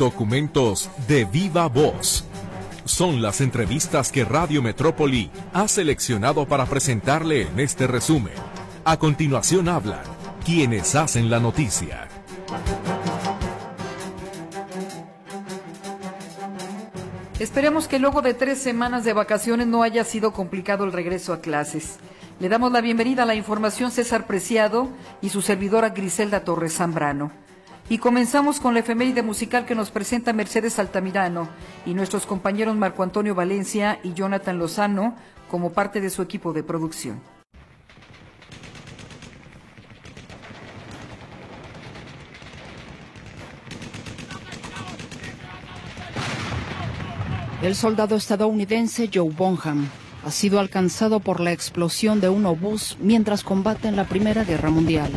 Documentos de viva voz. Son las entrevistas que Radio Metrópoli ha seleccionado para presentarle en este resumen. A continuación hablan quienes hacen la noticia. Esperemos que luego de tres semanas de vacaciones no haya sido complicado el regreso a clases. Le damos la bienvenida a la información César Preciado y su servidora Griselda Torres Zambrano. Y comenzamos con la efeméride musical que nos presenta Mercedes Altamirano y nuestros compañeros Marco Antonio Valencia y Jonathan Lozano como parte de su equipo de producción. El soldado estadounidense Joe Bonham ha sido alcanzado por la explosión de un obús mientras combate en la Primera Guerra Mundial.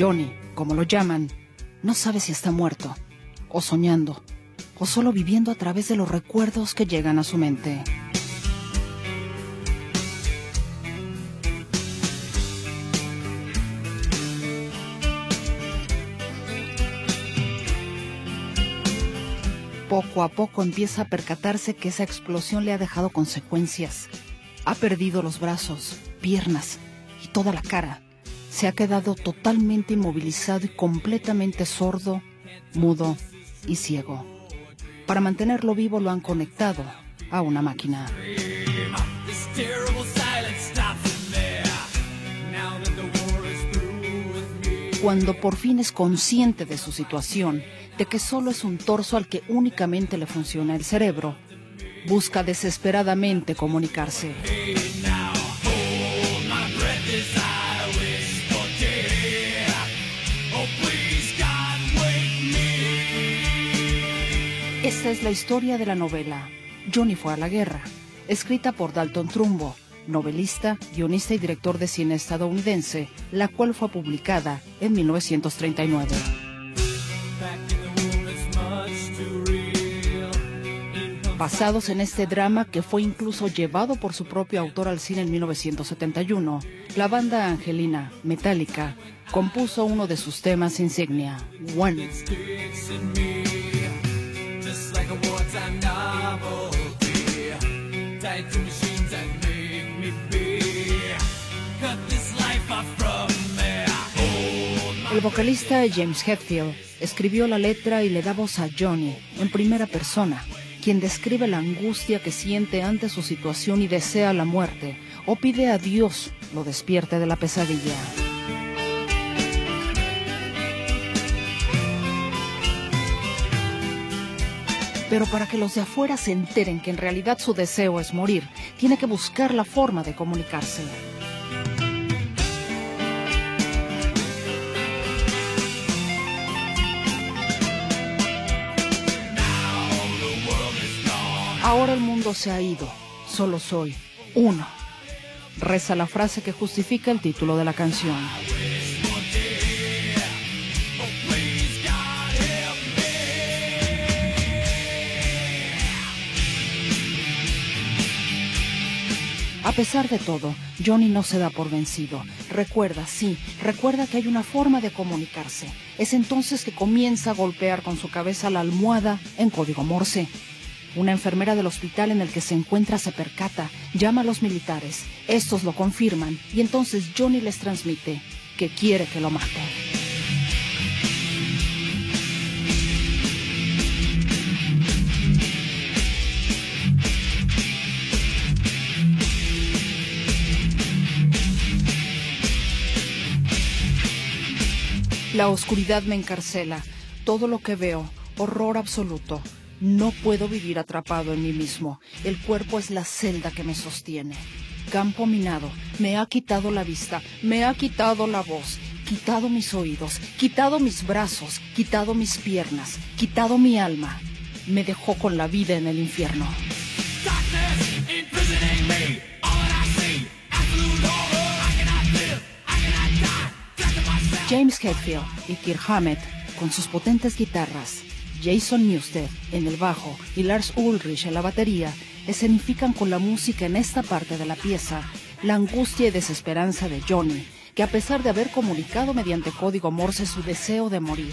Johnny, como lo llaman, no sabe si está muerto, o soñando, o solo viviendo a través de los recuerdos que llegan a su mente. Poco a poco empieza a percatarse que esa explosión le ha dejado consecuencias. Ha perdido los brazos, piernas y toda la cara se ha quedado totalmente inmovilizado y completamente sordo, mudo y ciego. Para mantenerlo vivo lo han conectado a una máquina. Cuando por fin es consciente de su situación, de que solo es un torso al que únicamente le funciona el cerebro, busca desesperadamente comunicarse. Esta es la historia de la novela Johnny fue a la guerra, escrita por Dalton Trumbo, novelista, guionista y director de cine estadounidense, la cual fue publicada en 1939. Basados en este drama que fue incluso llevado por su propio autor al cine en 1971, la banda angelina Metallica compuso uno de sus temas insignia, One. El vocalista James Hetfield escribió la letra y le da voz a Johnny en primera persona, quien describe la angustia que siente ante su situación y desea la muerte, o pide a Dios lo despierte de la pesadilla. Pero para que los de afuera se enteren que en realidad su deseo es morir, tiene que buscar la forma de comunicarse. Ahora el mundo se ha ido, solo soy uno. Reza la frase que justifica el título de la canción. A pesar de todo, Johnny no se da por vencido. Recuerda, sí, recuerda que hay una forma de comunicarse. Es entonces que comienza a golpear con su cabeza la almohada en código Morse. Una enfermera del hospital en el que se encuentra se percata, llama a los militares. Estos lo confirman y entonces Johnny les transmite que quiere que lo maten. La oscuridad me encarcela. Todo lo que veo, horror absoluto. No puedo vivir atrapado en mí mismo. El cuerpo es la celda que me sostiene. Campo minado, me ha quitado la vista, me ha quitado la voz, quitado mis oídos, quitado mis brazos, quitado mis piernas, quitado mi alma. Me dejó con la vida en el infierno. James Hetfield y Kirk Hammett con sus potentes guitarras, Jason Newsted en el bajo y Lars Ulrich en la batería escenifican con la música en esta parte de la pieza la angustia y desesperanza de Johnny, que a pesar de haber comunicado mediante código Morse su deseo de morir,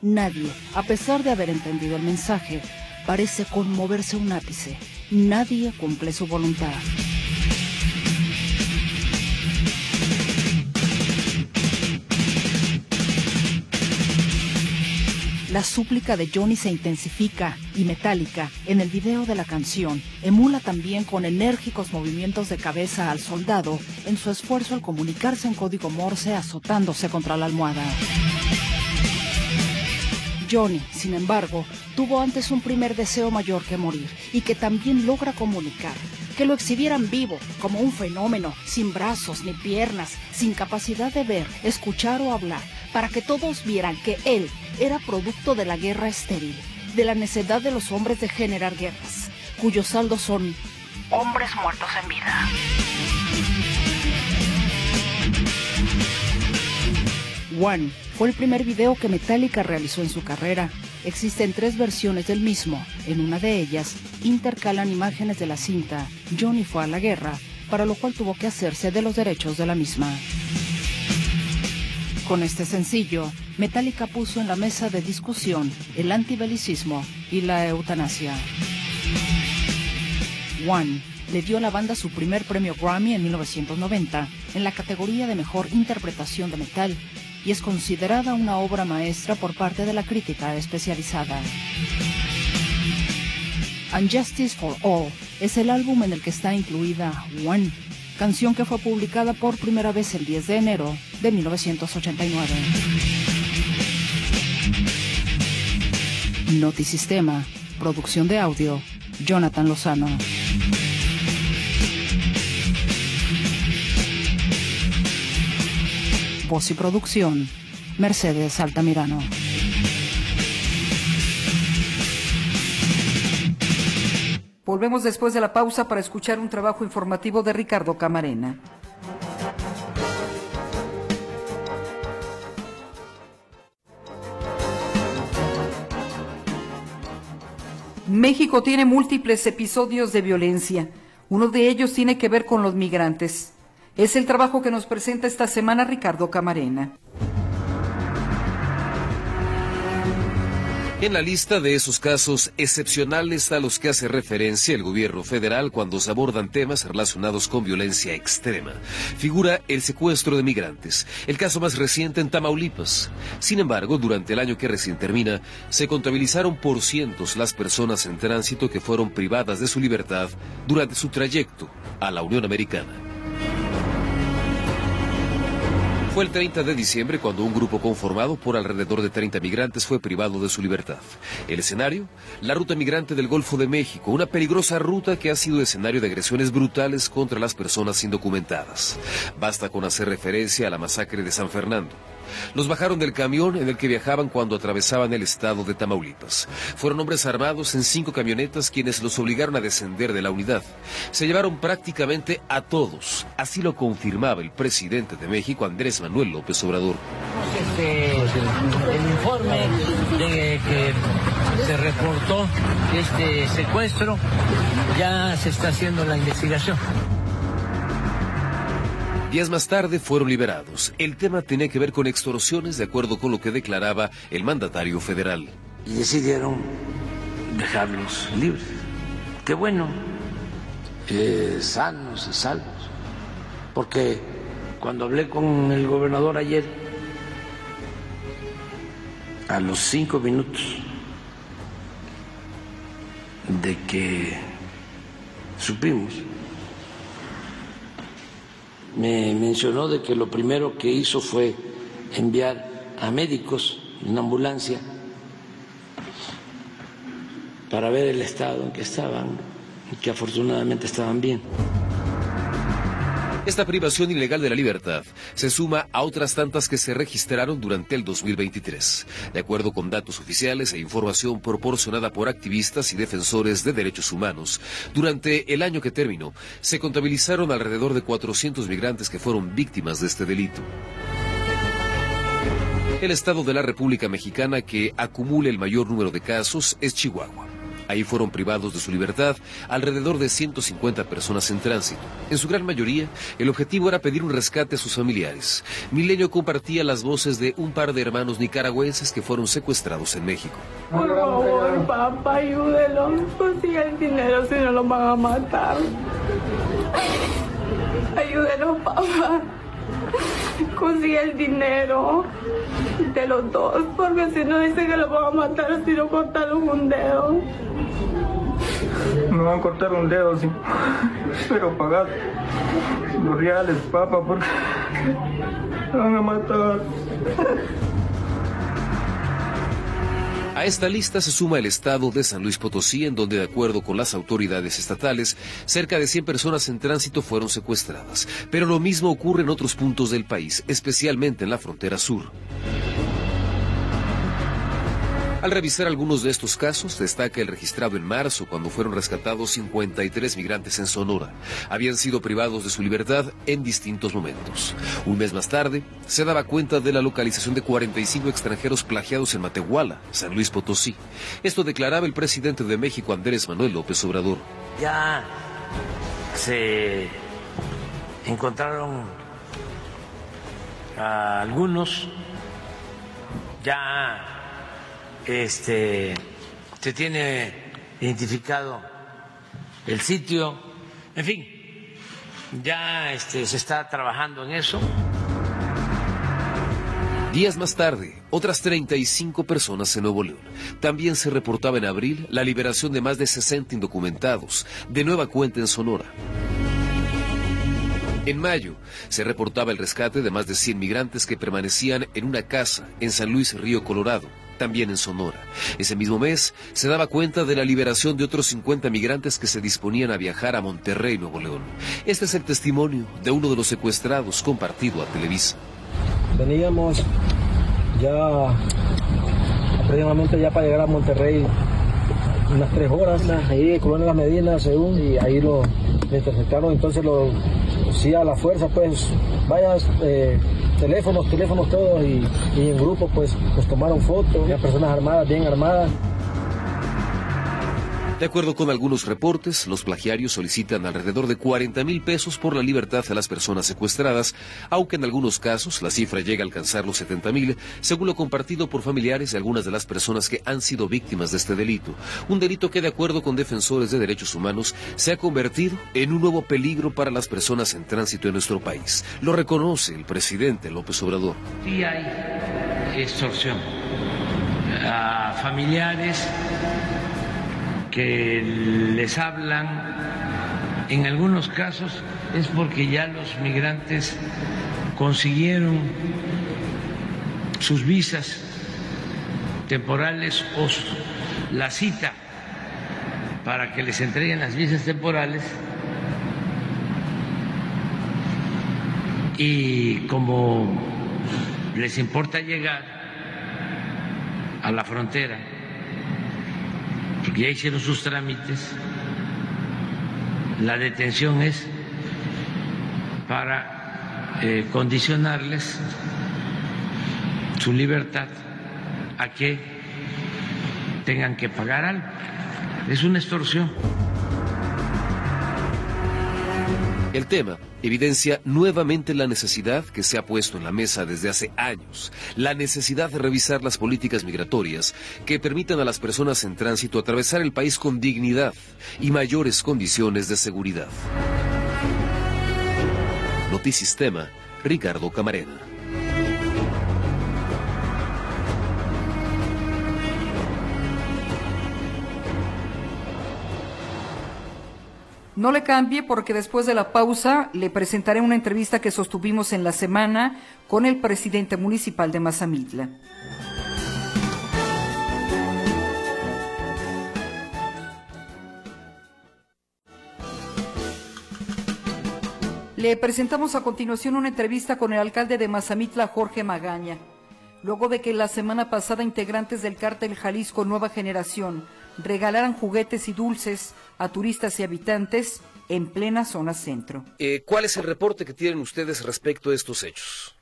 nadie, a pesar de haber entendido el mensaje, parece conmoverse un ápice. Nadie cumple su voluntad. La súplica de Johnny se intensifica y metálica en el video de la canción emula también con enérgicos movimientos de cabeza al soldado en su esfuerzo al comunicarse en código Morse azotándose contra la almohada. Johnny, sin embargo, tuvo antes un primer deseo mayor que morir y que también logra comunicar, que lo exhibieran vivo, como un fenómeno, sin brazos ni piernas, sin capacidad de ver, escuchar o hablar, para que todos vieran que él era producto de la guerra estéril, de la necedad de los hombres de generar guerras, cuyos saldos son hombres muertos en vida. One fue el primer video que Metallica realizó en su carrera. Existen tres versiones del mismo. En una de ellas, intercalan imágenes de la cinta Johnny fue a la guerra, para lo cual tuvo que hacerse de los derechos de la misma. Con este sencillo, Metallica puso en la mesa de discusión el antibelicismo y la eutanasia. One le dio a la banda su primer premio Grammy en 1990 en la categoría de mejor interpretación de metal y es considerada una obra maestra por parte de la crítica especializada. Unjustice for All es el álbum en el que está incluida One, canción que fue publicada por primera vez el 10 de enero de 1989. Notisistema, producción de audio, Jonathan Lozano. Voz producción, Mercedes Altamirano. Volvemos después de la pausa para escuchar un trabajo informativo de Ricardo Camarena. México tiene múltiples episodios de violencia. Uno de ellos tiene que ver con los migrantes. Es el trabajo que nos presenta esta semana Ricardo Camarena. En la lista de esos casos excepcionales a los que hace referencia el gobierno federal cuando se abordan temas relacionados con violencia extrema, figura el secuestro de migrantes, el caso más reciente en Tamaulipas. Sin embargo, durante el año que recién termina, se contabilizaron por cientos las personas en tránsito que fueron privadas de su libertad durante su trayecto a la Unión Americana. Fue el 30 de diciembre cuando un grupo conformado por alrededor de 30 migrantes fue privado de su libertad. El escenario, la ruta migrante del Golfo de México, una peligrosa ruta que ha sido escenario de agresiones brutales contra las personas indocumentadas. Basta con hacer referencia a la masacre de San Fernando. Los bajaron del camión en el que viajaban cuando atravesaban el estado de Tamaulipas. Fueron hombres armados en cinco camionetas quienes los obligaron a descender de la unidad. Se llevaron prácticamente a todos. Así lo confirmaba el presidente de México, Andrés Manuel López Obrador. Este, el informe de que se reportó este secuestro, ya se está haciendo la investigación. Días más tarde fueron liberados. El tema tenía que ver con extorsiones de acuerdo con lo que declaraba el mandatario federal. Y decidieron dejarlos libres. Qué bueno, sanos y salvos. Porque cuando hablé con el gobernador ayer, a los cinco minutos de que supimos me mencionó de que lo primero que hizo fue enviar a médicos en ambulancia para ver el estado en que estaban que afortunadamente estaban bien. Esta privación ilegal de la libertad se suma a otras tantas que se registraron durante el 2023. De acuerdo con datos oficiales e información proporcionada por activistas y defensores de derechos humanos, durante el año que terminó, se contabilizaron alrededor de 400 migrantes que fueron víctimas de este delito. El estado de la República Mexicana que acumula el mayor número de casos es Chihuahua. Ahí fueron privados de su libertad alrededor de 150 personas en tránsito. En su gran mayoría, el objetivo era pedir un rescate a sus familiares. Milenio compartía las voces de un par de hermanos nicaragüenses que fueron secuestrados en México. Por favor, papá, ayúdelo. Consiga el dinero si no lo van a matar. Ayúdelo, papá. Consigue el dinero de los dos, porque si no dice que lo van a matar si no cortaron un dedo. Me van a cortar un dedo, sí. pero pagar los reales, papá, porque me van a matar. A esta lista se suma el estado de San Luis Potosí, en donde, de acuerdo con las autoridades estatales, cerca de 100 personas en tránsito fueron secuestradas. Pero lo mismo ocurre en otros puntos del país, especialmente en la frontera sur. Al revisar algunos de estos casos, destaca el registrado en marzo, cuando fueron rescatados 53 migrantes en Sonora. Habían sido privados de su libertad en distintos momentos. Un mes más tarde, se daba cuenta de la localización de 45 extranjeros plagiados en Matehuala, San Luis Potosí. Esto declaraba el presidente de México, Andrés Manuel López Obrador. Ya se encontraron a algunos, ya este, se tiene identificado el sitio, en fin, ya este, se está trabajando en eso. Días más tarde, otras 35 personas en Nuevo León. También se reportaba en abril la liberación de más de 60 indocumentados, de nueva cuenta en Sonora. En mayo se reportaba el rescate de más de 100 migrantes que permanecían en una casa en San Luis Río Colorado, también en Sonora. Ese mismo mes se daba cuenta de la liberación de otros 50 migrantes que se disponían a viajar a Monterrey, Nuevo León. Este es el testimonio de uno de los secuestrados compartido a Televisa. Veníamos ya aproximadamente ya para llegar a Monterrey unas tres horas, ahí de Las Medinas, según, y ahí lo interceptaron, entonces lo, sí a la fuerza, pues, vaya, eh, teléfonos, teléfonos todos, y, en grupo, pues, pues tomaron fotos, ya personas armadas, bien armadas. De acuerdo con algunos reportes, los plagiarios solicitan alrededor de 40 mil pesos por la libertad a las personas secuestradas, aunque en algunos casos la cifra llega a alcanzar los 70 mil, según lo compartido por familiares de algunas de las personas que han sido víctimas de este delito. Un delito que, de acuerdo con defensores de derechos humanos, se ha convertido en un nuevo peligro para las personas en tránsito en nuestro país. Lo reconoce el presidente López Obrador. Sí hay extorsión a familiares que les hablan, en algunos casos es porque ya los migrantes consiguieron sus visas temporales o la cita para que les entreguen las visas temporales. Y como les importa llegar a la frontera, porque ya hicieron sus trámites, la detención es para eh, condicionarles su libertad a que tengan que pagar algo. Es una extorsión. El tema evidencia nuevamente la necesidad que se ha puesto en la mesa desde hace años, la necesidad de revisar las políticas migratorias que permitan a las personas en tránsito atravesar el país con dignidad y mayores condiciones de seguridad. Notisistema, Ricardo Camarena. No le cambie porque después de la pausa le presentaré una entrevista que sostuvimos en la semana con el presidente municipal de Mazamitla. Le presentamos a continuación una entrevista con el alcalde de Mazamitla, Jorge Magaña. Luego de que la semana pasada integrantes del cártel Jalisco Nueva Generación regalaran juguetes y dulces a turistas y habitantes en plena zona centro. Eh, ¿Cuál es el reporte que tienen ustedes respecto a estos hechos?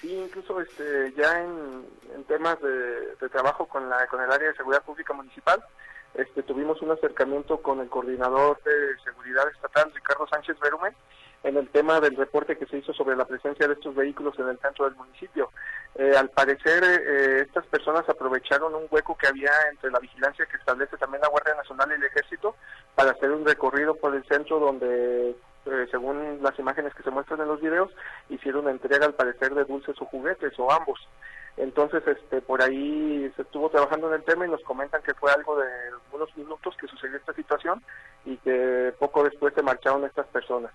Sí, incluso este, ya en, temas de, trabajo con, la, con el área de seguridad pública municipal, este, tuvimos un acercamiento con el coordinador de seguridad estatal, Ricardo Sánchez Berumen, en el tema del reporte que se hizo sobre la presencia de estos vehículos en el centro del municipio. Eh, al parecer, eh, estas personas aprovecharon un hueco que había entre la vigilancia que establece también la Guardia Nacional y el Ejército para hacer un recorrido por el centro donde, eh, según las imágenes que se muestran en los videos, hicieron entrega al parecer de dulces o juguetes o ambos. Entonces, este, por ahí se estuvo trabajando en el tema y nos comentan que fue algo de unos minutos que sucedió esta situación y que poco después se marcharon estas personas.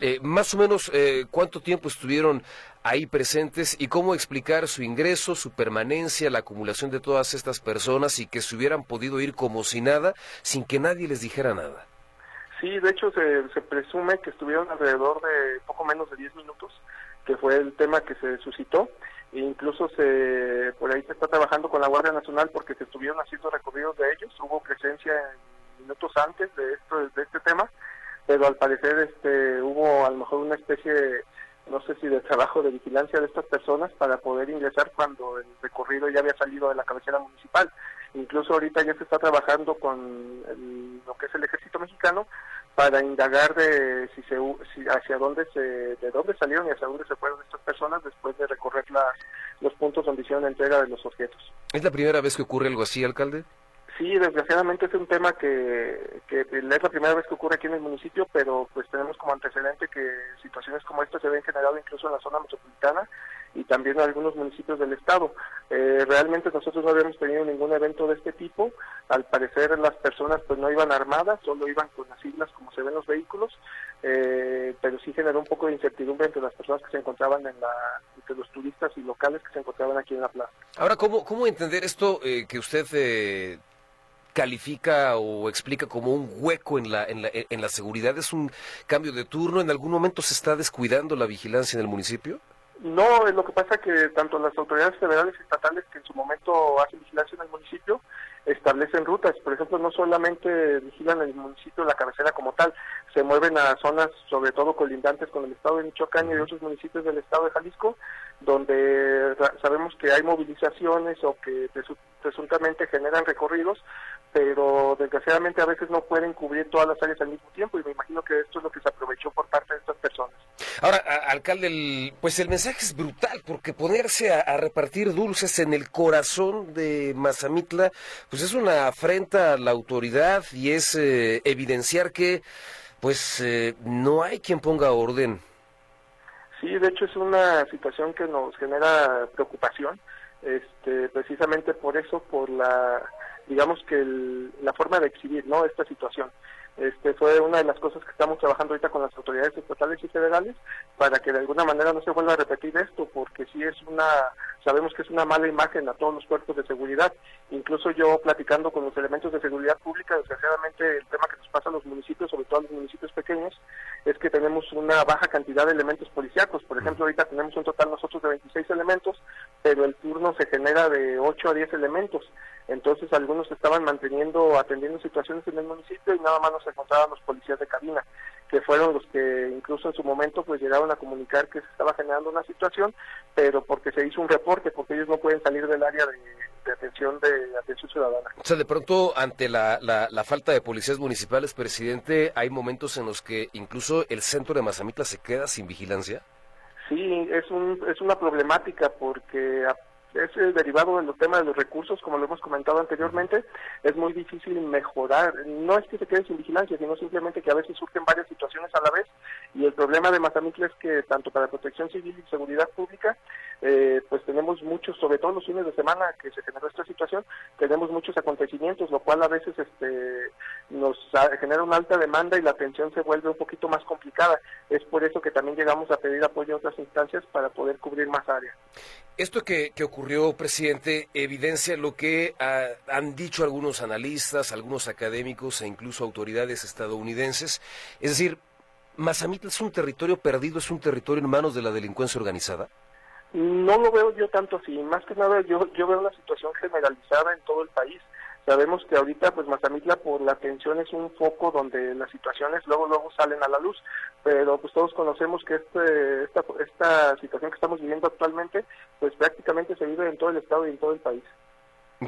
Eh, más o menos, eh, ¿cuánto tiempo estuvieron ahí presentes y cómo explicar su ingreso, su permanencia, la acumulación de todas estas personas y que se hubieran podido ir como si nada, sin que nadie les dijera nada? Sí, de hecho se, se presume que estuvieron alrededor de poco menos de 10 minutos, que fue el tema que se suscitó. E incluso se, por ahí se está trabajando con la Guardia Nacional porque se estuvieron haciendo recorridos de ellos, hubo presencia en minutos antes de, esto, de este tema pero al parecer este hubo a lo mejor una especie no sé si de trabajo de vigilancia de estas personas para poder ingresar cuando el recorrido ya había salido de la cabecera municipal. Incluso ahorita ya se está trabajando con lo que es el ejército mexicano para indagar de si se si hacia dónde se de dónde salieron y hacia dónde se fueron estas personas después de recorrer las, los puntos donde hicieron la entrega de los objetos. ¿Es la primera vez que ocurre algo así, alcalde? Sí, desgraciadamente es un tema que, que es la primera vez que ocurre aquí en el municipio, pero pues tenemos como antecedente que situaciones como esta se ven generado incluso en la zona metropolitana y también en algunos municipios del estado. Eh, realmente nosotros no habíamos tenido ningún evento de este tipo. Al parecer las personas pues no iban armadas, solo iban con las siglas como se ven los vehículos, eh, pero sí generó un poco de incertidumbre entre las personas que se encontraban en la, entre los turistas y locales que se encontraban aquí en la plaza. Ahora, ¿cómo, cómo entender esto eh, que usted califica o explica como un hueco en la, en la, en la seguridad? ¿Es un cambio de turno? ¿En algún momento se está descuidando la vigilancia en el municipio? No, lo que pasa es que tanto las autoridades federales y estatales que en su momento hacen vigilancia en el municipio establecen rutas. Por ejemplo, no solamente vigilan el municipio, la cabecera como tal, se mueven a zonas sobre todo colindantes con el estado de Michoacán y otros municipios del estado de Jalisco, donde sabemos que hay movilizaciones o que presuntamente generan recorridos, pero desgraciadamente a veces no pueden cubrir todas las áreas al mismo tiempo y me imagino que esto es lo que se aprovechó por parte de estas personas. Ahora, alcalde, pues el mensaje es brutal porque ponerse a, repartir dulces en el corazón de Mazamitla, pues es una afrenta a la autoridad y es eh, evidenciar que pues eh, no hay quien ponga orden. Sí, de hecho es una situación que nos genera preocupación, este, precisamente por eso, por la digamos que la forma de exhibir ¿no? esta situación. Este fue una de las cosas que estamos trabajando ahorita con las autoridades estatales y federales para que de alguna manera no se vuelva a repetir esto, porque sí es una, sabemos que es una mala imagen a todos los cuerpos de seguridad. Incluso yo platicando con los elementos de seguridad pública, desgraciadamente el tema que nos pasa a los municipios, sobre todo a los municipios pequeños, es que tenemos una baja cantidad de elementos policíacos. Por ejemplo, ahorita tenemos un total nosotros de 26 elementos, pero el turno se genera de 8 a 10 elementos. Entonces algunos estaban manteniendo, atendiendo situaciones en el municipio y nada más nos encontraban los policías de cabina, que fueron los que incluso en su momento pues llegaron a comunicar que se estaba generando una situación, pero porque se hizo un reporte, porque ellos no pueden salir del área de, atención de atención ciudadana. O sea, de pronto ante la, la, falta de policías municipales, presidente, hay momentos en los que incluso el centro de Mazamitla se queda sin vigilancia. Sí, es, un, es una problemática porque es derivado de los temas de los recursos, como lo hemos comentado anteriormente, es muy difícil mejorar. No es que se quede sin vigilancia, sino simplemente que a veces surgen varias situaciones a la vez y el problema de Mazamitla es que tanto para protección civil y seguridad pública, eh, pues tenemos muchos, sobre todo los fines de semana que se generó esta situación, tenemos muchos acontecimientos, lo cual a veces este, nos genera una alta demanda y la atención se vuelve un poquito más complicada. Es por eso que también llegamos a pedir apoyo a otras instancias para poder cubrir más áreas. Esto que, ocurrió, presidente, evidencia lo que ah, han dicho algunos analistas, algunos académicos e incluso autoridades estadounidenses. Es decir, ¿Mazamitla es un territorio perdido, es un territorio en manos de la delincuencia organizada? No lo veo yo tanto así. Más que nada, yo, yo veo una situación generalizada en todo el país. Sabemos que ahorita, pues Mazamitla, por la atención es un foco donde las situaciones luego luego salen a la luz, pero pues todos conocemos que este, esta, esta situación que estamos viviendo actualmente, pues prácticamente se vive en todo el estado y en todo el país.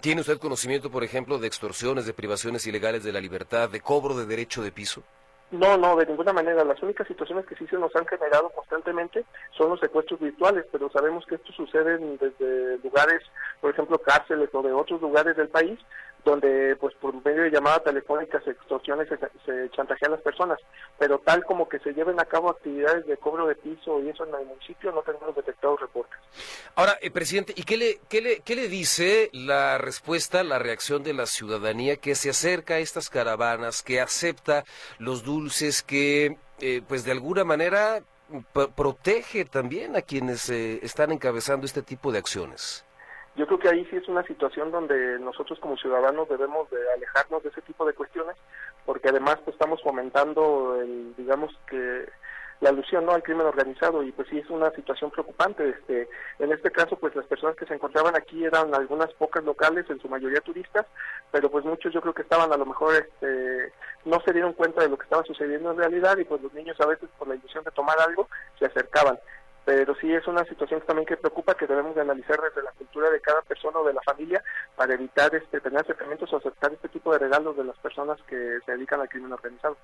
¿Tiene usted conocimiento, por ejemplo, de extorsiones, de privaciones ilegales de la libertad, de cobro de derecho de piso? No, no, de ninguna manera. Las únicas situaciones que sí se nos han generado constantemente son los secuestros virtuales, pero sabemos que esto sucede desde lugares, por ejemplo, cárceles o de otros lugares del país, donde pues por medio de llamadas telefónicas, extorsiones, se, se chantajean las personas, pero tal como que se lleven a cabo actividades de cobro de piso y eso en el municipio, no tenemos detectados reportes. Ahora, eh, presidente, ¿y qué le, qué, le, qué le dice la respuesta, la reacción de la ciudadanía que se acerca a estas caravanas, que acepta los dulces, que eh, pues de alguna manera protege también a quienes eh, están encabezando este tipo de acciones? Yo creo que ahí sí es una situación donde nosotros como ciudadanos debemos de alejarnos de ese tipo de cuestiones, porque además pues, estamos fomentando, el, digamos que la alusión no al crimen organizado y pues sí es una situación preocupante. Este en este caso pues las personas que se encontraban aquí eran algunas pocas locales en su mayoría turistas pero pues muchos yo creo que estaban a lo mejor este no se dieron cuenta de lo que estaba sucediendo en realidad y pues los niños a veces por la ilusión de tomar algo se acercaban. Pero sí es una situación también que preocupa que debemos de analizar desde la cultura de cada persona o de la familia para evitar este tener acercamientos o aceptar este tipo de regalos de las personas que se dedican al crimen organizado.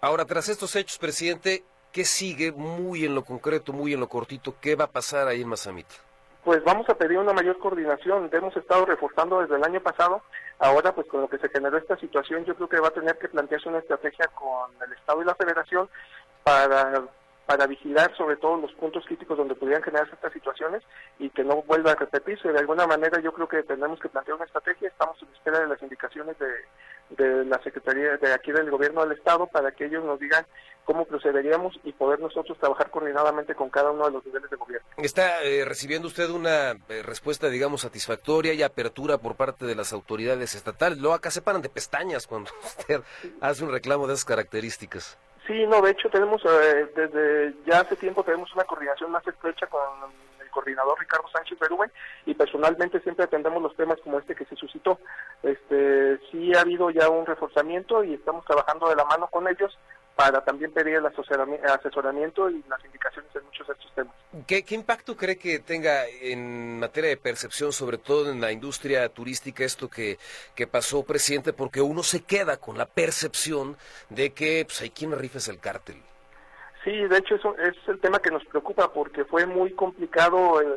Ahora, tras estos hechos, presidente, ¿qué sigue muy en lo concreto, muy en lo cortito? ¿Qué va a pasar ahí en Mazamita? Pues vamos a pedir una mayor coordinación. Hemos estado reforzando desde el año pasado. Ahora, pues con lo que se generó esta situación, yo creo que va a tener que plantearse una estrategia con el Estado y la Federación para para vigilar sobre todo los puntos críticos donde pudieran generarse estas situaciones y que no vuelva a repetirse. De alguna manera yo creo que tenemos que plantear una estrategia, estamos en espera de las indicaciones de, la Secretaría de aquí del Gobierno del Estado para que ellos nos digan cómo procederíamos y poder nosotros trabajar coordinadamente con cada uno de los niveles de gobierno. ¿Está eh, recibiendo usted una eh, respuesta, digamos, satisfactoria y apertura por parte de las autoridades estatales? Luego acá se paran de pestañas cuando usted hace un reclamo de esas características. Sí, no, de hecho tenemos, eh, desde ya hace tiempo tenemos una coordinación más estrecha con el coordinador Ricardo Sánchez Berúben y personalmente siempre atendemos los temas como este que se suscitó. Este, sí ha habido ya un reforzamiento y estamos trabajando de la mano con ellos para también pedir el asesoramiento y las indicaciones en muchos de estos temas. ¿Qué, impacto cree que tenga en materia de percepción, sobre todo en la industria turística, esto que, que pasó, presidente? Porque uno se queda con la percepción de que pues, hay quien rifes el cártel. Sí, de hecho eso es el tema que nos preocupa porque fue muy complicado eh,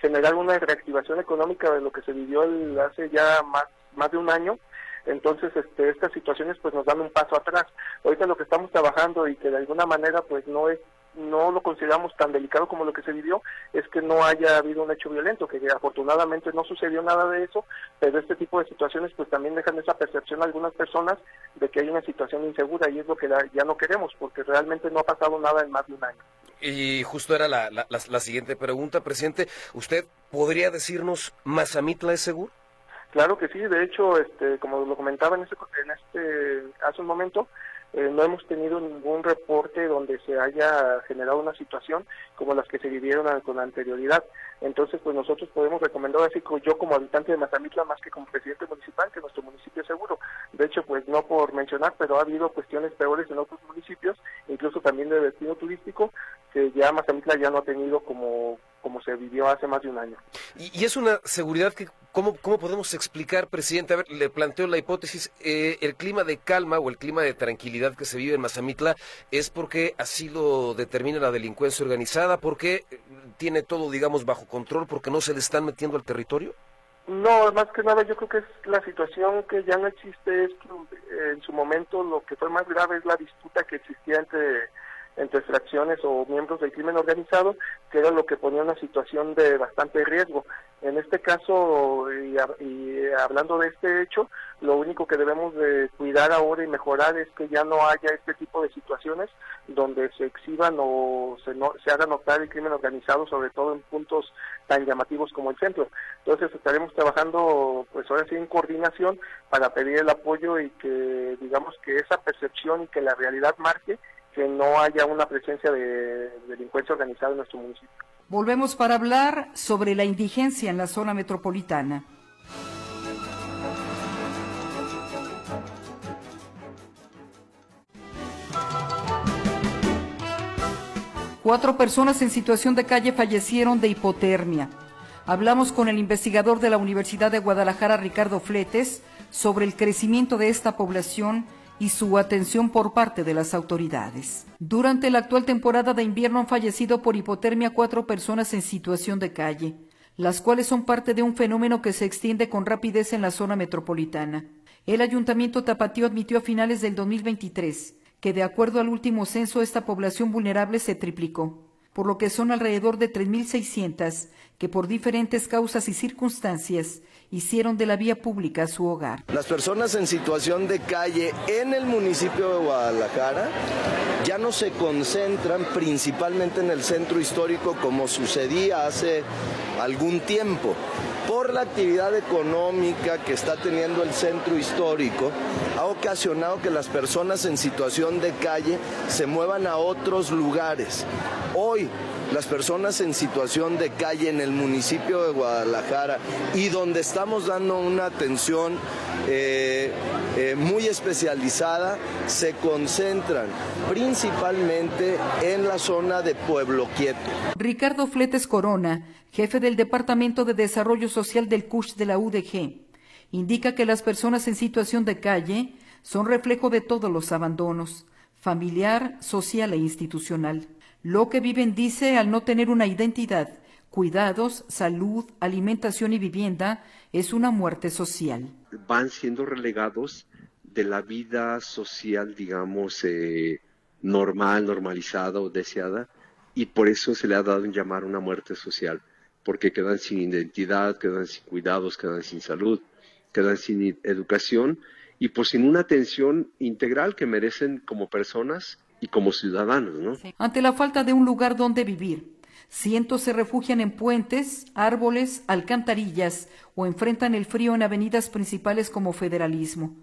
generar una reactivación económica de lo que se vivió hace ya más, más de un año entonces este, estas situaciones pues nos dan un paso atrás. Ahorita lo que estamos trabajando y que de alguna manera pues no es no lo consideramos tan delicado como lo que se vivió, es que no haya habido un hecho violento, que afortunadamente no sucedió nada de eso, pero este tipo de situaciones pues también dejan esa percepción a algunas personas de que hay una situación insegura y es lo que ya no queremos, porque realmente no ha pasado nada en más de un año. Y justo era la, la, siguiente pregunta, presidente. ¿Usted podría decirnos, Mazamitla es seguro? Claro que sí, de hecho, este, como lo comentaba en este, en este hace un momento, eh, no hemos tenido ningún reporte donde se haya generado una situación como las que se vivieron con anterioridad. Entonces, pues nosotros podemos recomendar así como yo como habitante de Mazamitla, más que como presidente municipal, que nuestro municipio es seguro. De hecho, pues no por mencionar, pero ha habido cuestiones peores en otros municipios, incluso también de destino turístico, que ya Mazamitla ya no ha tenido como, como se vivió hace más de un año. Y, y es una seguridad que ¿Cómo, ¿Cómo podemos explicar, presidente? A ver, le planteo la hipótesis, eh, el clima de calma o el clima de tranquilidad que se vive en Mazamitla es porque así lo determina la delincuencia organizada, porque tiene todo, digamos, bajo control, porque no se le están metiendo al territorio. No, más que nada yo creo que es la situación que ya no existe, es que en su momento lo que fue más grave es la disputa que existía entre entre fracciones o miembros del crimen organizado, que era lo que ponía una situación de bastante riesgo. En este caso, y, hablando de este hecho, lo único que debemos de cuidar ahora y mejorar es que ya no haya este tipo de situaciones donde se exhiban o se, se haga notar el crimen organizado, sobre todo en puntos tan llamativos como el centro. Entonces estaremos trabajando, pues ahora sí, en coordinación para pedir el apoyo y que, digamos, que esa percepción y que la realidad marque que no haya una presencia de delincuencia organizada en nuestro municipio. Volvemos para hablar sobre la indigencia en la zona metropolitana. Cuatro personas en situación de calle fallecieron de hipotermia. Hablamos con el investigador de la Universidad de Guadalajara, Ricardo Fletes, sobre el crecimiento de esta población y su atención por parte de las autoridades. Durante la actual temporada de invierno han fallecido por hipotermia cuatro personas en situación de calle, las cuales son parte de un fenómeno que se extiende con rapidez en la zona metropolitana. El ayuntamiento Tapatío admitió a finales del 2023 que de acuerdo al último censo esta población vulnerable se triplicó, por lo que son alrededor de 3.600 que por diferentes causas y circunstancias hicieron de la vía pública su hogar. Las personas en situación de calle en el municipio de Guadalajara ya no se concentran principalmente en el centro histórico como sucedía hace algún tiempo. Por la actividad económica que está teniendo el centro histórico, ha ocasionado que las personas en situación de calle se muevan a otros lugares. Hoy las personas en situación de calle en el municipio de Guadalajara y donde estamos dando una atención eh, eh, muy especializada, se concentran principalmente en la zona de Pueblo Quieto. Ricardo Fletes Corona, jefe del Departamento de Desarrollo Social del CUSH de la UDG, indica que las personas en situación de calle son reflejo de todos los abandonos, familiar, social e institucional. Lo que viven, dice, al no tener una identidad, cuidados, salud, alimentación y vivienda, es una muerte social. Van siendo relegados de la vida social, digamos, eh, normal, normalizada o deseada, y por eso se le ha dado en llamar una muerte social, porque quedan sin identidad, quedan sin cuidados, quedan sin salud, quedan sin educación y pues sin una atención integral que merecen como personas y como ciudadanos, ¿no? Ante la falta de un lugar donde vivir, cientos se refugian en puentes, árboles, alcantarillas o enfrentan el frío en avenidas principales como Federalismo,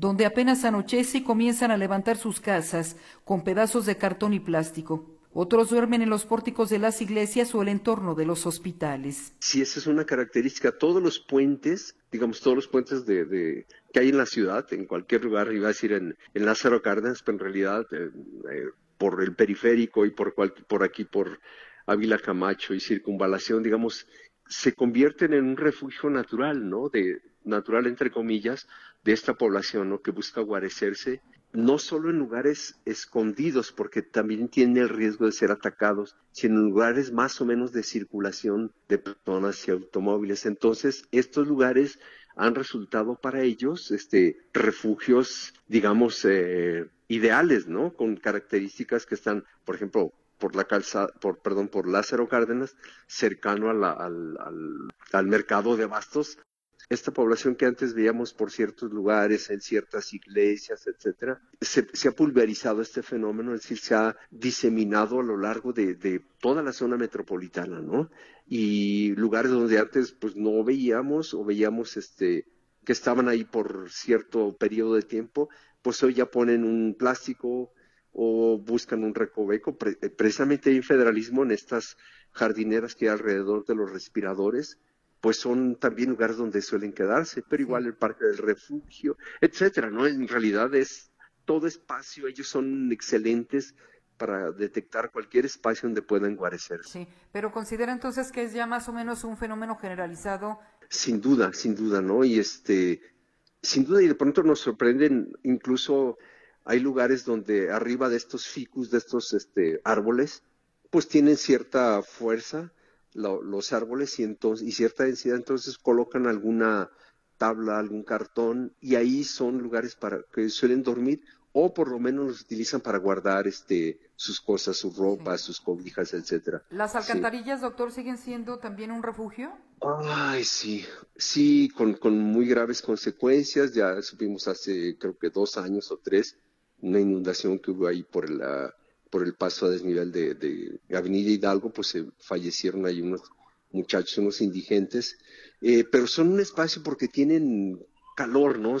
donde apenas anochece y comienzan a levantar sus casas con pedazos de cartón y plástico. Otros duermen en los pórticos de las iglesias o el entorno de los hospitales. Si esa es una característica, todos los puentes, digamos, todos los puentes de, que hay en la ciudad, en cualquier lugar, iba a decir en, Lázaro Cárdenas, pero en realidad eh, eh, por el periférico y por, por aquí, por Ávila Camacho y circunvalación, digamos, se convierten en un refugio natural, ¿no? De, natural entre comillas, de esta población, ¿no? Que busca guarecerse no solo en lugares escondidos, porque también tiene el riesgo de ser atacados, sino en lugares más o menos de circulación de personas y automóviles. Entonces, estos lugares han resultado para ellos este, refugios, digamos, eh, ideales, ¿no? Con características que están, por ejemplo, por la calzada, por, perdón, por Lázaro Cárdenas, cercano al, al mercado de bastos, esta población que antes veíamos por ciertos lugares, en ciertas iglesias, etcétera, se, ha pulverizado este fenómeno, es decir, se ha diseminado a lo largo de, toda la zona metropolitana, ¿no? Y lugares donde antes pues no veíamos o veíamos este que estaban ahí por cierto periodo de tiempo, pues hoy ya ponen un plástico o buscan un recoveco, precisamente hay federalismo en estas jardineras que hay alrededor de los respiradores, pues son también lugares donde suelen quedarse, pero igual el Parque del Refugio, etcétera, ¿no? En realidad es todo espacio, ellos son excelentes para detectar cualquier espacio donde puedan guarecerse. Sí, pero considera entonces que es ya más o menos un fenómeno generalizado Sin duda, sin duda, ¿no? Y este, sin duda, y de pronto nos sorprenden, incluso hay lugares donde arriba de estos ficus, de estos este, árboles, pues tienen cierta fuerza los árboles y, entonces, y cierta densidad, entonces colocan alguna tabla, algún cartón, y ahí son lugares para que suelen dormir o por lo menos los utilizan para guardar este sus cosas, sus ropas, sus cobijas, etcétera. ¿Las alcantarillas, doctor, siguen siendo también un refugio? Ay, sí, sí, con, con muy graves consecuencias. Ya supimos hace creo que dos años o tres una inundación que hubo ahí por la por el paso a desnivel de, de Avenida Hidalgo, pues se fallecieron ahí unos muchachos, unos indigentes, eh, pero son un espacio porque tienen calor, ¿no?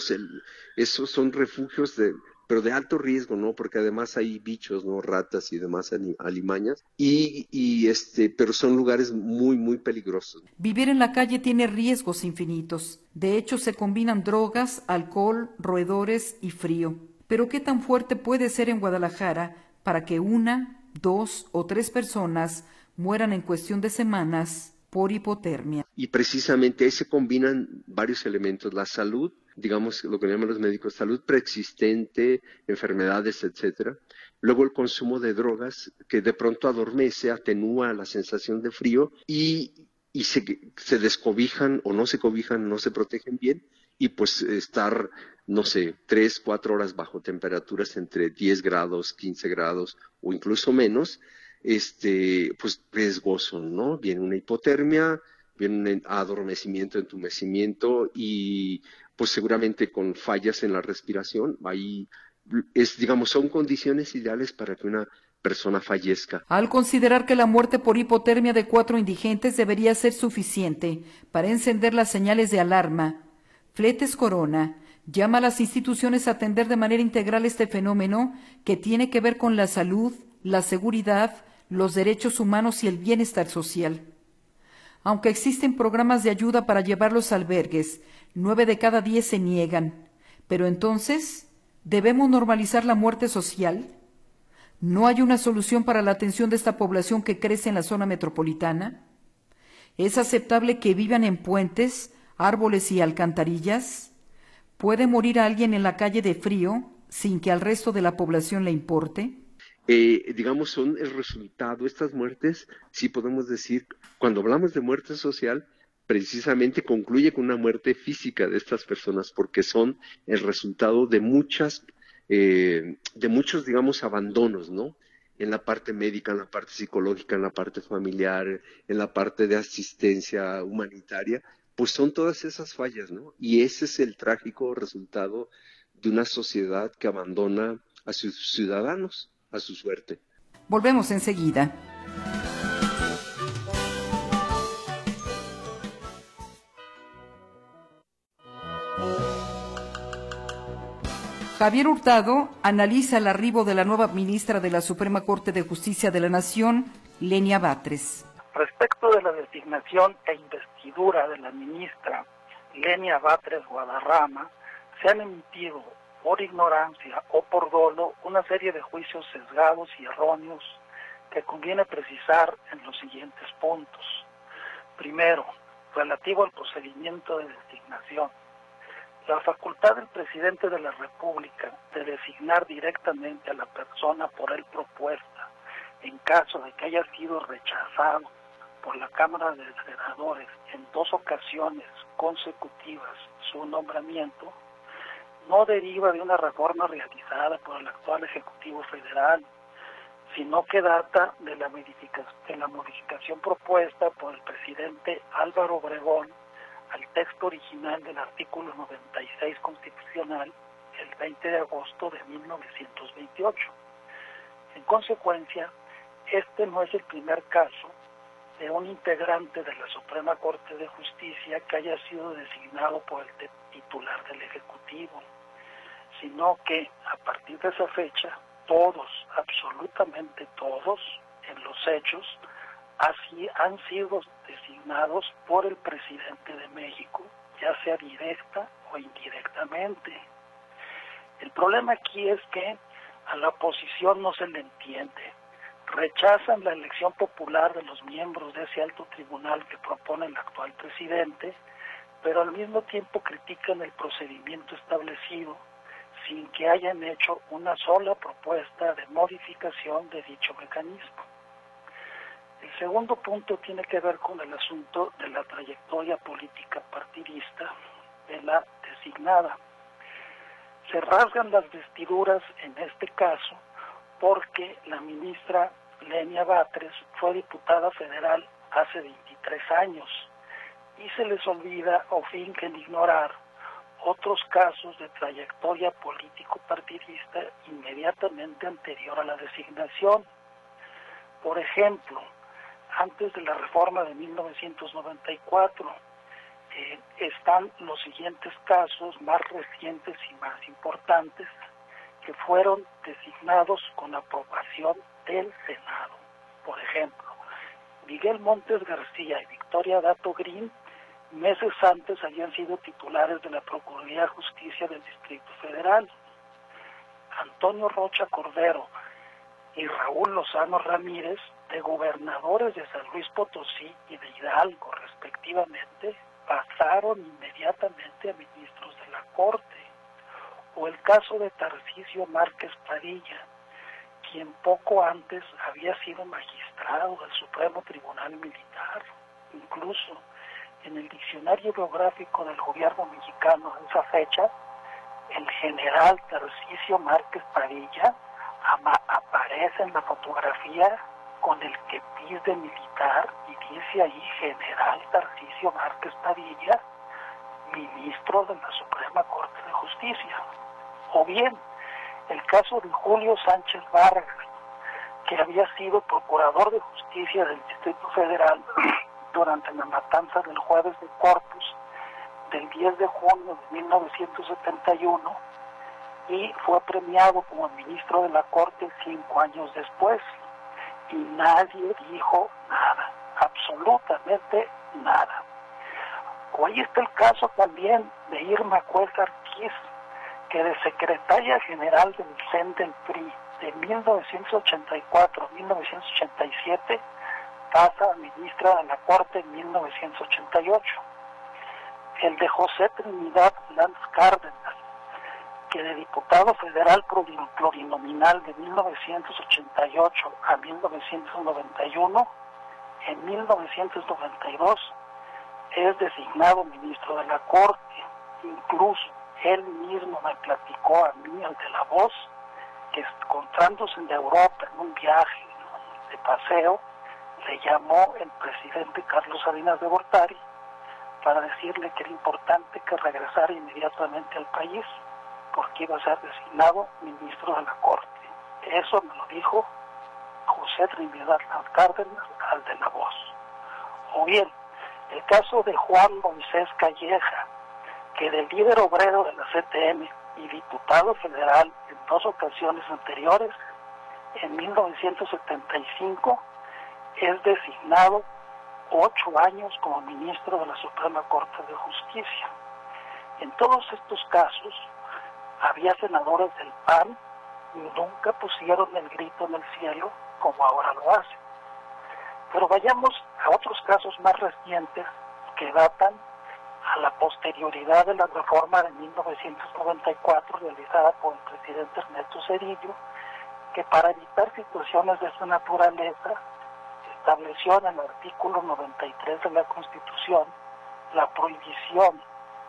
esos son refugios de, pero de alto riesgo, ¿no? Porque además hay bichos, ¿no? Ratas y demás alimañas. Y, este, pero son lugares muy, muy peligrosos. Vivir en la calle tiene riesgos infinitos. De hecho, se combinan drogas, alcohol, roedores y frío. Pero ¿qué tan fuerte puede ser en Guadalajara para que una, dos o tres personas mueran en cuestión de semanas por hipotermia? Y precisamente ahí se combinan varios elementos, la salud, digamos, lo que llaman los médicos, salud preexistente, enfermedades, etcétera. Luego el consumo de drogas que de pronto adormece, atenúa la sensación de frío y, y se, se descobijan o no se cobijan, no se protegen bien y pues estar, no sé, tres, cuatro horas bajo temperaturas entre 10 grados, 15 grados o incluso menos, este, pues riesgoso, ¿no? Viene una hipotermia, viene un adormecimiento, entumecimiento y pues seguramente con fallas en la respiración, ahí es, digamos, son condiciones ideales para que una persona fallezca. Al considerar que la muerte por hipotermia de cuatro indigentes debería ser suficiente para encender las señales de alarma, Fletes Corona llama a las instituciones a atender de manera integral este fenómeno que tiene que ver con la salud, la seguridad, los derechos humanos y el bienestar social. Aunque existen programas de ayuda para llevar los albergues, nueve de cada diez se niegan. Pero entonces, ¿debemos normalizar la muerte social? ¿No hay una solución para la atención de esta población que crece en la zona metropolitana? ¿Es aceptable que vivan en puentes, árboles y alcantarillas? ¿Puede morir alguien en la calle de frío sin que al resto de la población le importe? Eh, digamos, son el resultado, estas muertes, sí podemos decir, cuando hablamos de muerte social, precisamente concluye con una muerte física de estas personas, porque son el resultado de muchas, eh, de muchos, digamos, abandonos, ¿no? En la parte médica, en la parte psicológica, en la parte familiar, en la parte de asistencia humanitaria, pues son todas esas fallas, ¿no? Y ese es el trágico resultado de una sociedad que abandona a sus ciudadanos a su suerte. Volvemos enseguida. Javier Hurtado analiza el arribo de la nueva ministra de la Suprema Corte de Justicia de la Nación, Lenia Batres. Respecto de la designación e investidura de la ministra Lenia Batres Guadarrama, se han emitido por ignorancia o por dolo una serie de juicios sesgados y erróneos que conviene precisar en los siguientes puntos. Primero, relativo al procedimiento de designación. La facultad del presidente de la República de designar directamente a la persona por él propuesta, en caso de que haya sido rechazado por la Cámara de Senadores en dos ocasiones consecutivas su nombramiento, no deriva de una reforma realizada por el actual Ejecutivo Federal, sino que data de la, de la modificación propuesta por el presidente Álvaro Obregón al texto original del artículo 96 constitucional el 20 de agosto de 1928. En consecuencia, este no es el primer caso de un integrante de la Suprema Corte de Justicia que haya sido designado por el titular del Ejecutivo, sino que a partir de esa fecha todos, absolutamente todos, en los hechos, así han sido designados por el presidente de México, ya sea directa o indirectamente. El problema aquí es que a la oposición no se le entiende. Rechazan la elección popular de los miembros de ese alto tribunal que propone el actual presidente, pero al mismo tiempo critican el procedimiento establecido sin que hayan hecho una sola propuesta de modificación de dicho mecanismo. El segundo punto tiene que ver con el asunto de la trayectoria política partidista de la designada. Se rasgan las vestiduras en este caso porque la ministra Lenia Batres fue diputada federal hace 23 años y se les olvida o fingen ignorar otros casos de trayectoria político-partidista inmediatamente anterior a la designación. Por ejemplo, antes de la reforma de 1994, eh, están los siguientes casos más recientes y más importantes que fueron designados con aprobación del Senado. Por ejemplo, Miguel Montes García y Victoria Dato Green meses antes habían sido titulares de la Procuraduría de Justicia del Distrito Federal. Antonio Rocha Cordero y Raúl Lozano Ramírez, de gobernadores de San Luis Potosí y de Hidalgo, respectivamente, pasaron inmediatamente a ministros de la Corte. O el caso de Tarcisio Márquez Padilla, quien poco antes había sido magistrado del Supremo Tribunal Militar. Incluso en el diccionario biográfico del gobierno mexicano en esa fecha, el general Tarcisio Márquez Padilla aparece en la fotografía con el que pide militar y dice ahí general Tarcisio Márquez Padilla, ministro de la Suprema Corte de Justicia. O bien, el caso de Julio Sánchez Vargas, que había sido procurador de justicia del Distrito Federal durante la matanza del jueves de Corpus del 10 de junio de 1971 y fue premiado como ministro de la Corte cinco años después y nadie dijo nada, absolutamente nada. O ahí está el caso también de Irma Cuellar Kiss, que de secretaria general del CEN del PRI de 1984 a 1987 pasa a ministra de la Corte en 1988. El de José Trinidad Lanz Cárdenas, que de diputado federal plurinominal de 1988 a 1991, en 1992 es designado ministro de la Corte. Incluso él mismo me platicó a mí, al de la voz, que encontrándose en Europa en un viaje de paseo, le llamó el presidente Carlos Salinas de Bortari para decirle que era importante que regresara inmediatamente al país porque iba a ser designado ministro de la Corte. Eso me lo dijo José Trinidad Cárdenas al de la voz. O bien, el caso de Juan Moisés Calleja, que del líder obrero de la CTM y diputado federal en dos ocasiones anteriores, en 1975 es designado ocho años como ministro de la Suprema Corte de Justicia. En todos estos casos había senadores del PAN y nunca pusieron el grito en el cielo como ahora lo hacen. Pero vayamos a otros casos más recientes que datan a la posterioridad de la reforma de 1994 realizada por el presidente Ernesto Cedillo, que para evitar situaciones de esa naturaleza estableció en el artículo 93 de la Constitución la prohibición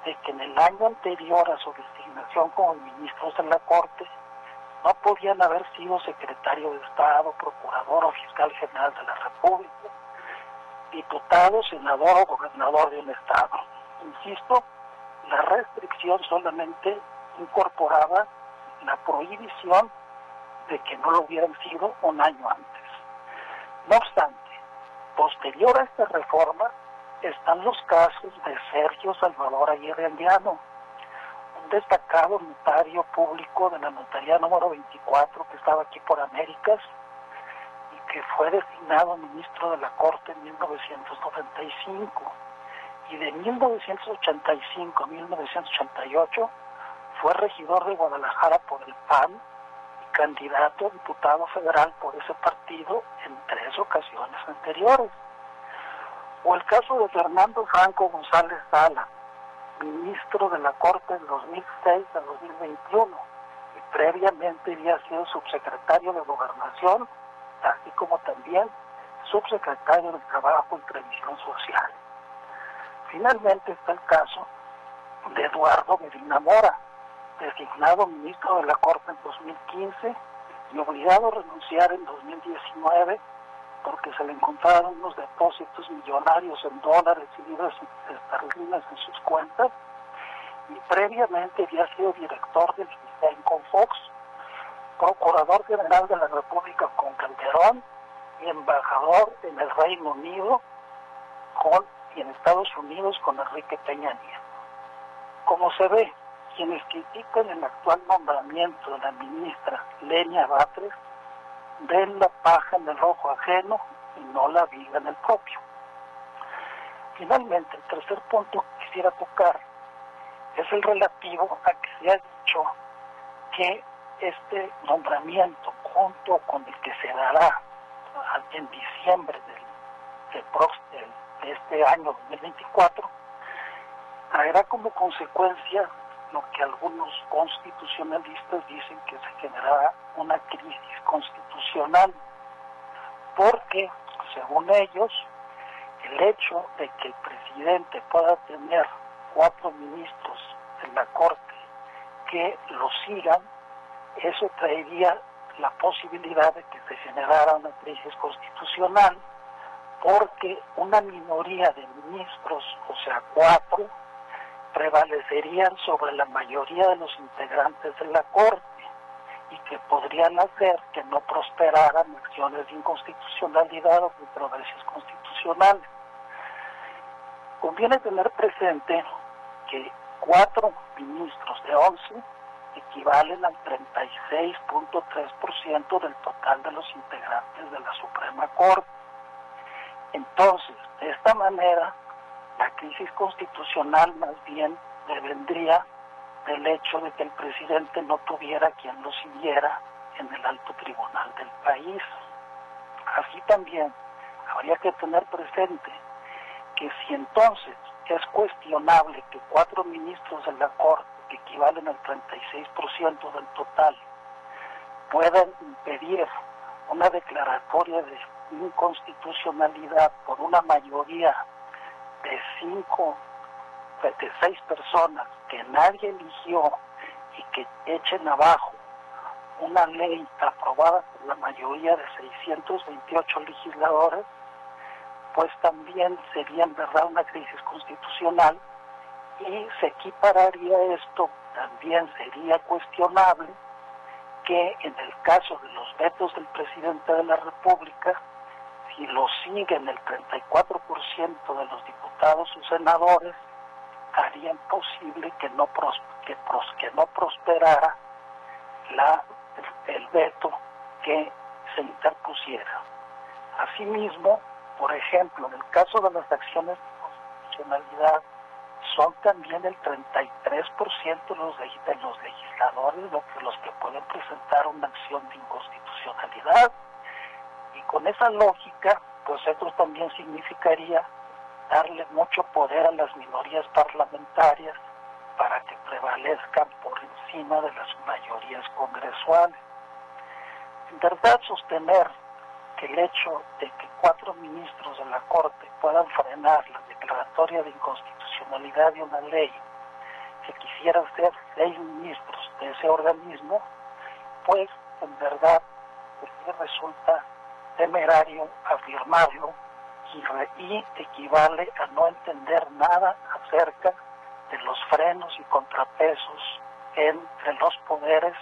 de que en el año anterior a su designación como ministros de la Corte no podían haber sido secretario de Estado, procurador o fiscal general de la República, diputado, senador o gobernador de un Estado. Insisto, la restricción solamente incorporaba la prohibición de que no lo hubieran sido un año antes. No obstante, posterior a esta reforma están los casos de Sergio Salvador Aguirre Andiano, un destacado notario público de la notaría número 24 que estaba aquí por Américas y que fue designado ministro de la Corte en 1995 y de 1985 a 1988 fue regidor de Guadalajara por el PAN candidato a diputado federal por ese partido en tres ocasiones anteriores. O el caso de Fernando Franco González Sala, ministro de la Corte en 2006 a 2021 y previamente había sido subsecretario de Gobernación, así como también subsecretario de Trabajo y Previsión Social. Finalmente está el caso de Eduardo Medina Mora, designado ministro de la Corte en 2015 y obligado a renunciar en 2019 porque se le encontraron unos depósitos millonarios en dólares y libras esterlinas en sus cuentas y previamente había sido director del Fox, procurador general de la República con Calderón y embajador en el Reino Unido con, y en Estados Unidos con Enrique Peña. Como se ve, quienes critican el actual nombramiento de la ministra Lenia Batres ven la paja en el ojo ajeno y no la viga en el propio. Finalmente, el tercer punto que quisiera tocar es el relativo a que se ha dicho que este nombramiento, junto con el que se dará en diciembre del, de este año 2024, traerá como consecuencia lo que algunos constitucionalistas dicen que se generará una crisis constitucional, porque, según ellos, el hecho de que el presidente pueda tener cuatro ministros en la Corte que lo sigan, eso traería la posibilidad de que se generara una crisis constitucional, porque una minoría de ministros, o sea, cuatro, prevalecerían sobre la mayoría de los integrantes de la Corte y que podrían hacer que no prosperaran acciones de inconstitucionalidad o controversias constitucionales. Conviene tener presente que cuatro ministros de once equivalen al 36.3% del total de los integrantes de la Suprema Corte. Entonces, de esta manera, la crisis constitucional más bien devendría del hecho de que el presidente no tuviera quien lo siguiera en el alto tribunal del país. Así también habría que tener presente que si entonces es cuestionable que cuatro ministros de la Corte, que equivalen al 36% del total, puedan impedir una declaratoria de inconstitucionalidad por una mayoría de cinco, de seis personas que nadie eligió y que echen abajo una ley aprobada por la mayoría de 628 legisladores, pues también sería en verdad una crisis constitucional y se equipararía esto, también sería cuestionable que en el caso de los vetos del presidente de la República, si lo siguen el 34% de los diputados o senadores, harían posible que no, que, que no prosperara la, el veto que se interpusiera. Asimismo, por ejemplo, en el caso de las acciones de constitucionalidad, son también el 33% de los, de los legisladores los que pueden presentar una acción de inconstitucionalidad con esa lógica, pues esto también significaría darle mucho poder a las minorías parlamentarias para que prevalezcan por encima de las mayorías congresuales. En verdad, sostener que el hecho de que cuatro ministros de la Corte puedan frenar la declaratoria de inconstitucionalidad de una ley que quisieran ser seis ministros de ese organismo, pues en verdad pues, resulta temerario afirmarlo y, equivale a no entender nada acerca de los frenos y contrapesos entre los poderes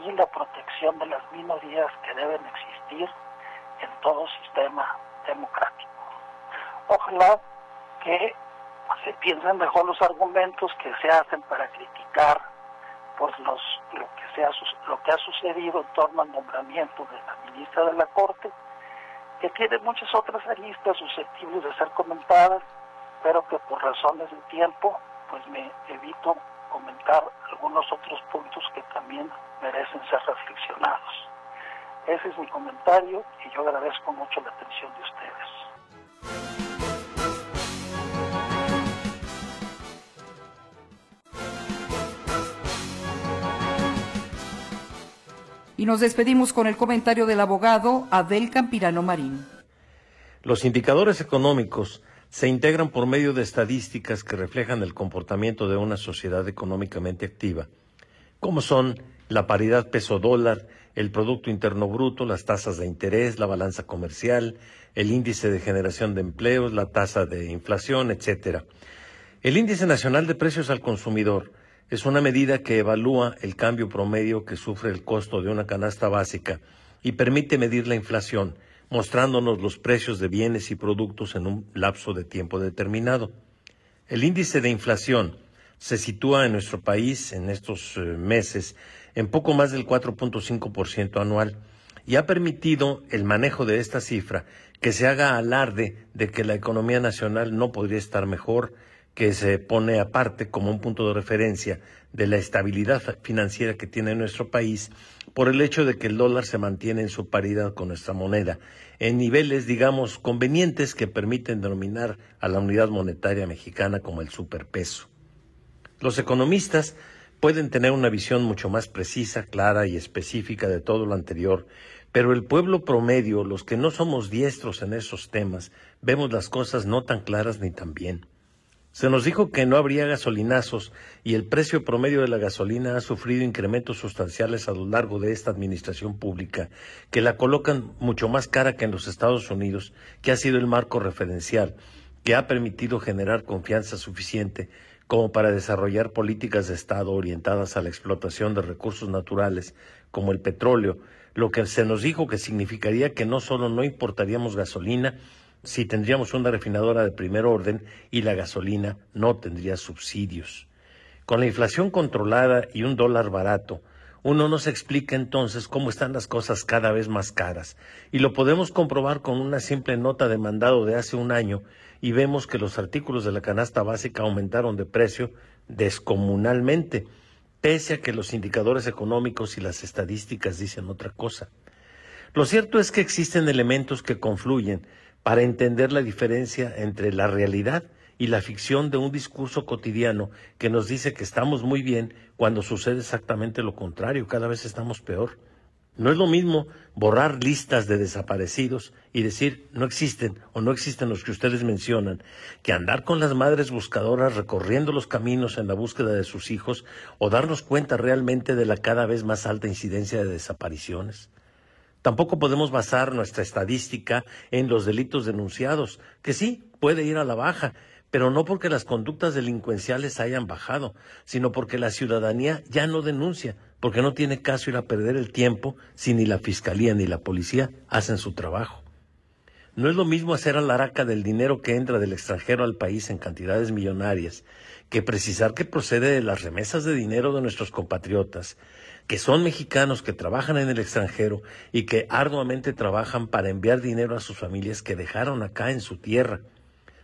y la protección de las minorías que deben existir en todo sistema democrático. Ojalá que se piensen mejor los argumentos que se hacen para criticar pues los, lo, que ha sucedido en torno al nombramiento de la ministra de la Corte, que tiene muchas otras aristas susceptibles de ser comentadas, pero que por razones de tiempo, pues me evito comentar algunos otros puntos que también merecen ser reflexionados. Ese es mi comentario y yo agradezco mucho la atención de ustedes. Nos despedimos con el comentario del abogado Abel Campirano Marín. Los indicadores económicos se integran por medio de estadísticas que reflejan el comportamiento de una sociedad económicamente activa, como son la paridad peso-dólar, el Producto Interno Bruto, las tasas de interés, la balanza comercial, el índice de generación de empleos, la tasa de inflación, etcétera. El índice nacional de precios al consumidor es una medida que evalúa el cambio promedio que sufre el costo de una canasta básica y permite medir la inflación, mostrándonos los precios de bienes y productos en un lapso de tiempo determinado. El índice de inflación se sitúa en nuestro país en estos eh, meses en poco más del 4.5% anual y ha permitido el manejo de esta cifra que se haga alarde de que la economía nacional no podría estar mejor, que se pone aparte como un punto de referencia de la estabilidad financiera que tiene nuestro país por el hecho de que el dólar se mantiene en su paridad con nuestra moneda, en niveles, digamos, convenientes que permiten denominar a la unidad monetaria mexicana como el superpeso. Los economistas pueden tener una visión mucho más precisa, clara y específica de todo lo anterior, pero el pueblo promedio, los que no somos diestros en esos temas, vemos las cosas no tan claras ni tan bien. Se nos dijo que no habría gasolinazos y el precio promedio de la gasolina ha sufrido incrementos sustanciales a lo largo de esta administración pública, que la colocan mucho más cara que en los Estados Unidos, que ha sido el marco referencial, que ha permitido generar confianza suficiente como para desarrollar políticas de Estado orientadas a la explotación de recursos naturales como el petróleo, lo que se nos dijo que significaría que no solo no importaríamos gasolina, si tendríamos una refinadora de primer orden y la gasolina no tendría subsidios. Con la inflación controlada y un dólar barato, uno no se explica entonces cómo están las cosas cada vez más caras, y lo podemos comprobar con una simple nota de mandado de hace un año y vemos que los artículos de la canasta básica aumentaron de precio descomunalmente, pese a que los indicadores económicos y las estadísticas dicen otra cosa. Lo cierto es que existen elementos que confluyen para entender la diferencia entre la realidad y la ficción de un discurso cotidiano que nos dice que estamos muy bien cuando sucede exactamente lo contrario, cada vez estamos peor. No es lo mismo borrar listas de desaparecidos y decir no existen o no existen los que ustedes mencionan, que andar con las madres buscadoras recorriendo los caminos en la búsqueda de sus hijos o darnos cuenta realmente de la cada vez más alta incidencia de desapariciones. Tampoco podemos basar nuestra estadística en los delitos denunciados, que sí, puede ir a la baja, pero no porque las conductas delincuenciales hayan bajado, sino porque la ciudadanía ya no denuncia, porque no tiene caso ir a perder el tiempo si ni la fiscalía ni la policía hacen su trabajo. No es lo mismo hacer alaraca del dinero que entra del extranjero al país en cantidades millonarias que precisar que procede de las remesas de dinero de nuestros compatriotas, que son mexicanos que trabajan en el extranjero y que arduamente trabajan para enviar dinero a sus familias que dejaron acá en su tierra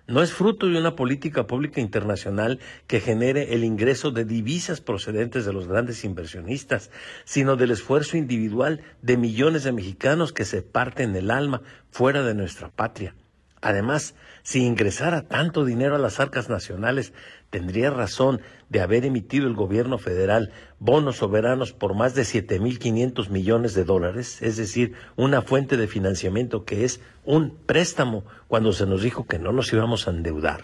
no es fruto de una política pública internacional que genere el ingreso de divisas procedentes de los grandes inversionistas, sino del esfuerzo individual de millones de mexicanos que se parten el alma fuera de nuestra patria. Además, si ingresara tanto dinero a las arcas nacionales, tendría razón de haber emitido el gobierno federal bonos soberanos por más de 7.500 millones de dólares, es decir, una fuente de financiamiento que es un préstamo cuando se nos dijo que no nos íbamos a endeudar.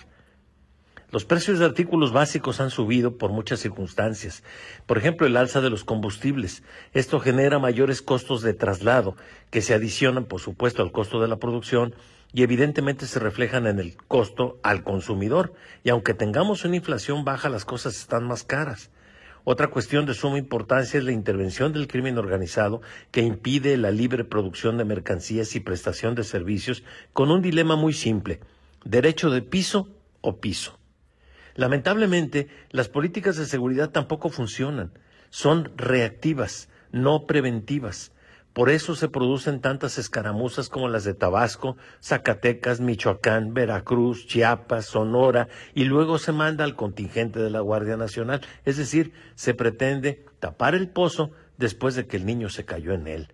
Los precios de artículos básicos han subido por muchas circunstancias. Por ejemplo, el alza de los combustibles. Esto genera mayores costos de traslado que se adicionan, por supuesto, al costo de la producción y evidentemente se reflejan en el costo al consumidor. Y aunque tengamos una inflación baja, las cosas están más caras. Otra cuestión de suma importancia es la intervención del crimen organizado que impide la libre producción de mercancías y prestación de servicios con un dilema muy simple, derecho de piso o piso. Lamentablemente, las políticas de seguridad tampoco funcionan, son reactivas, no preventivas. Por eso se producen tantas escaramuzas como las de Tabasco, Zacatecas, Michoacán, Veracruz, Chiapas, Sonora, y luego se manda al contingente de la Guardia Nacional. Es decir, se pretende tapar el pozo después de que el niño se cayó en él.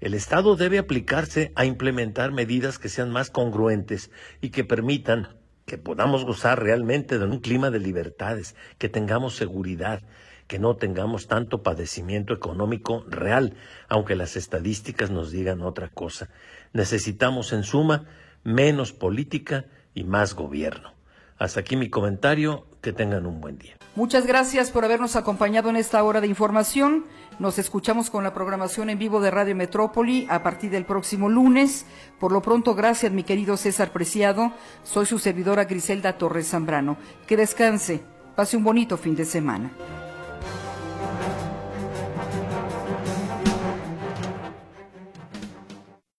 El Estado debe aplicarse a implementar medidas que sean más congruentes y que permitan que podamos gozar realmente de un clima de libertades, que tengamos seguridad, que no tengamos tanto padecimiento económico real, aunque las estadísticas nos digan otra cosa. Necesitamos, en suma, menos política y más gobierno. Hasta aquí mi comentario. Que tengan un buen día. Muchas gracias por habernos acompañado en esta hora de información. Nos escuchamos con la programación en vivo de Radio Metrópoli a partir del próximo lunes. Por lo pronto, gracias, mi querido César Preciado. Soy su servidora Griselda Torres Zambrano. Que descanse. Pase un bonito fin de semana.